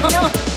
não, não.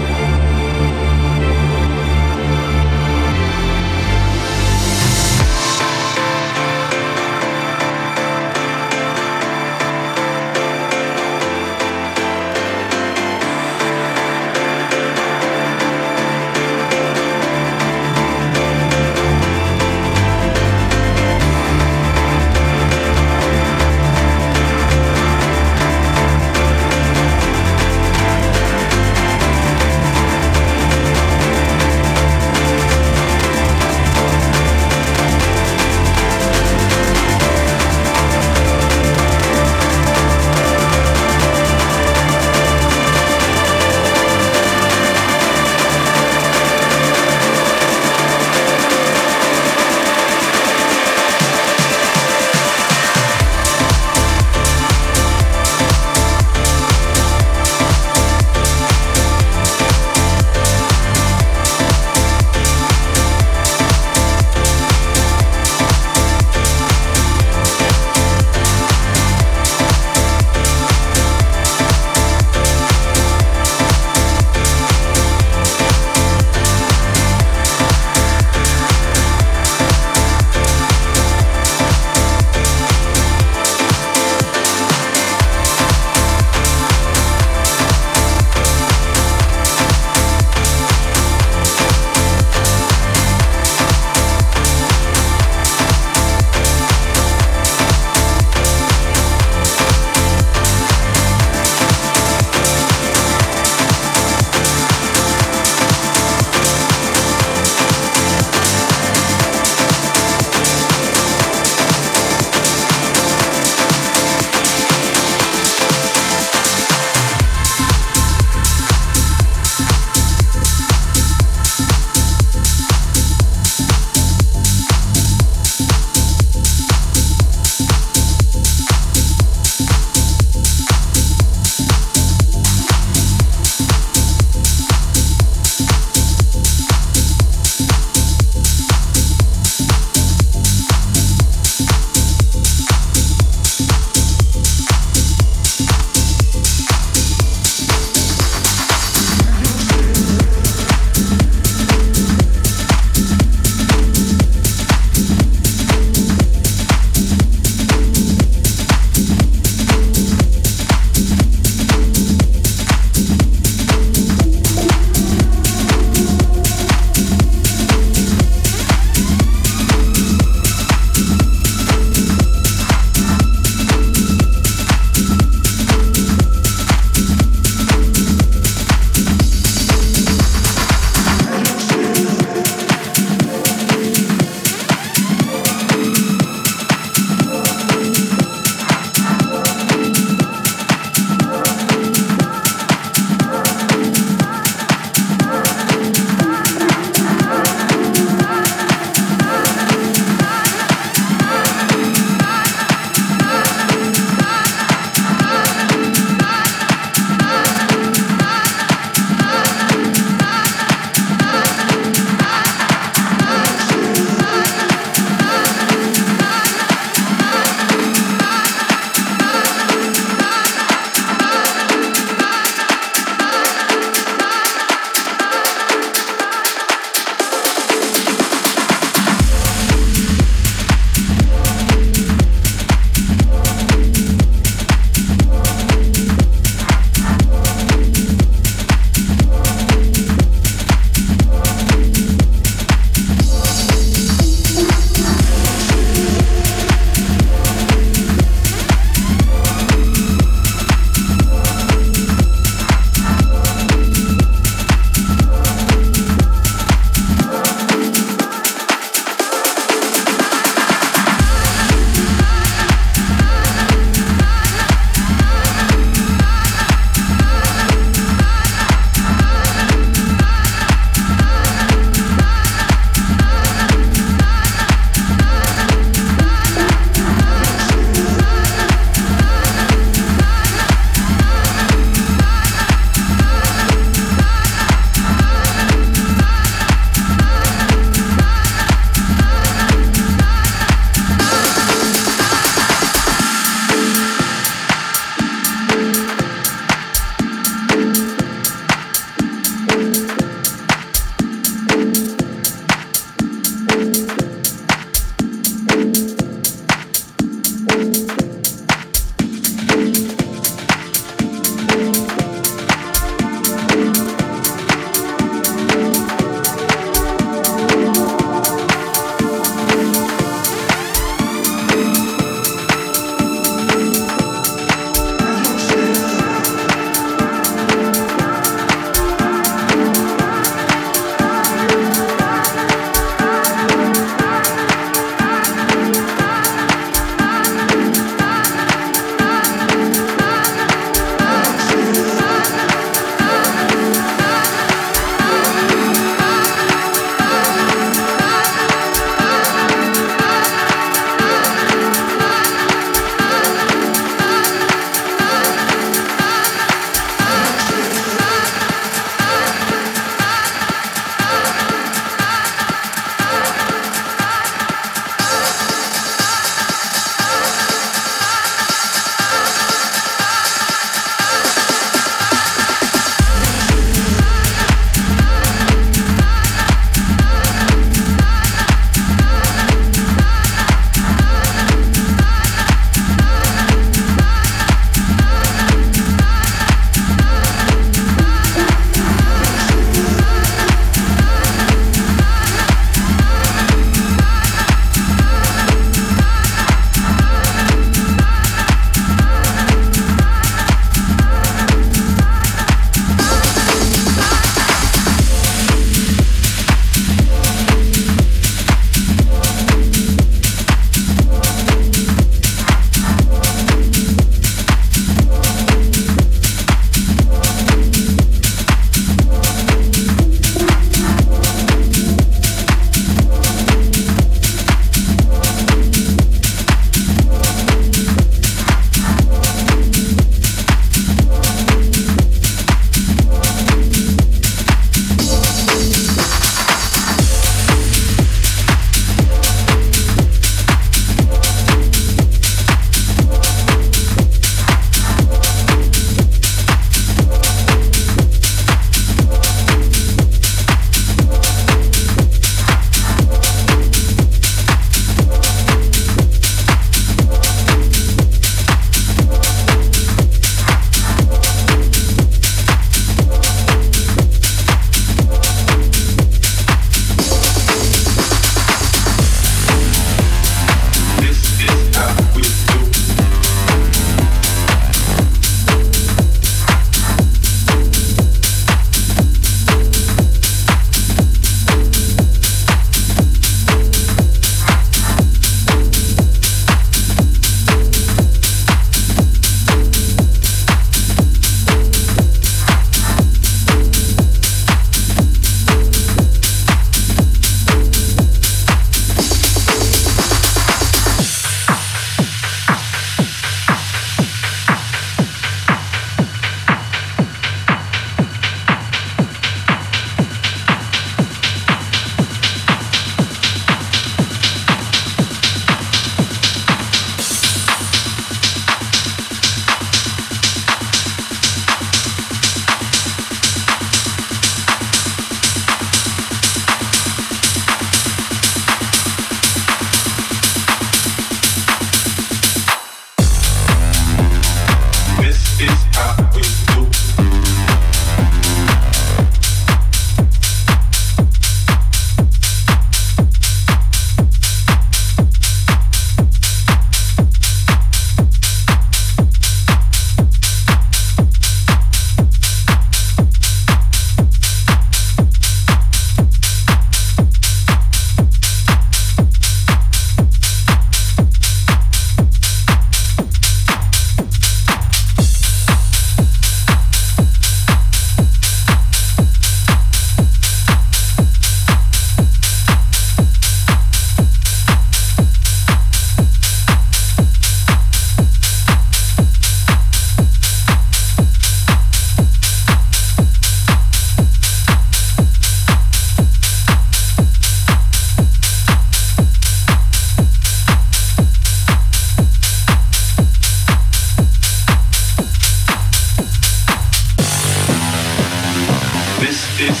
Yes,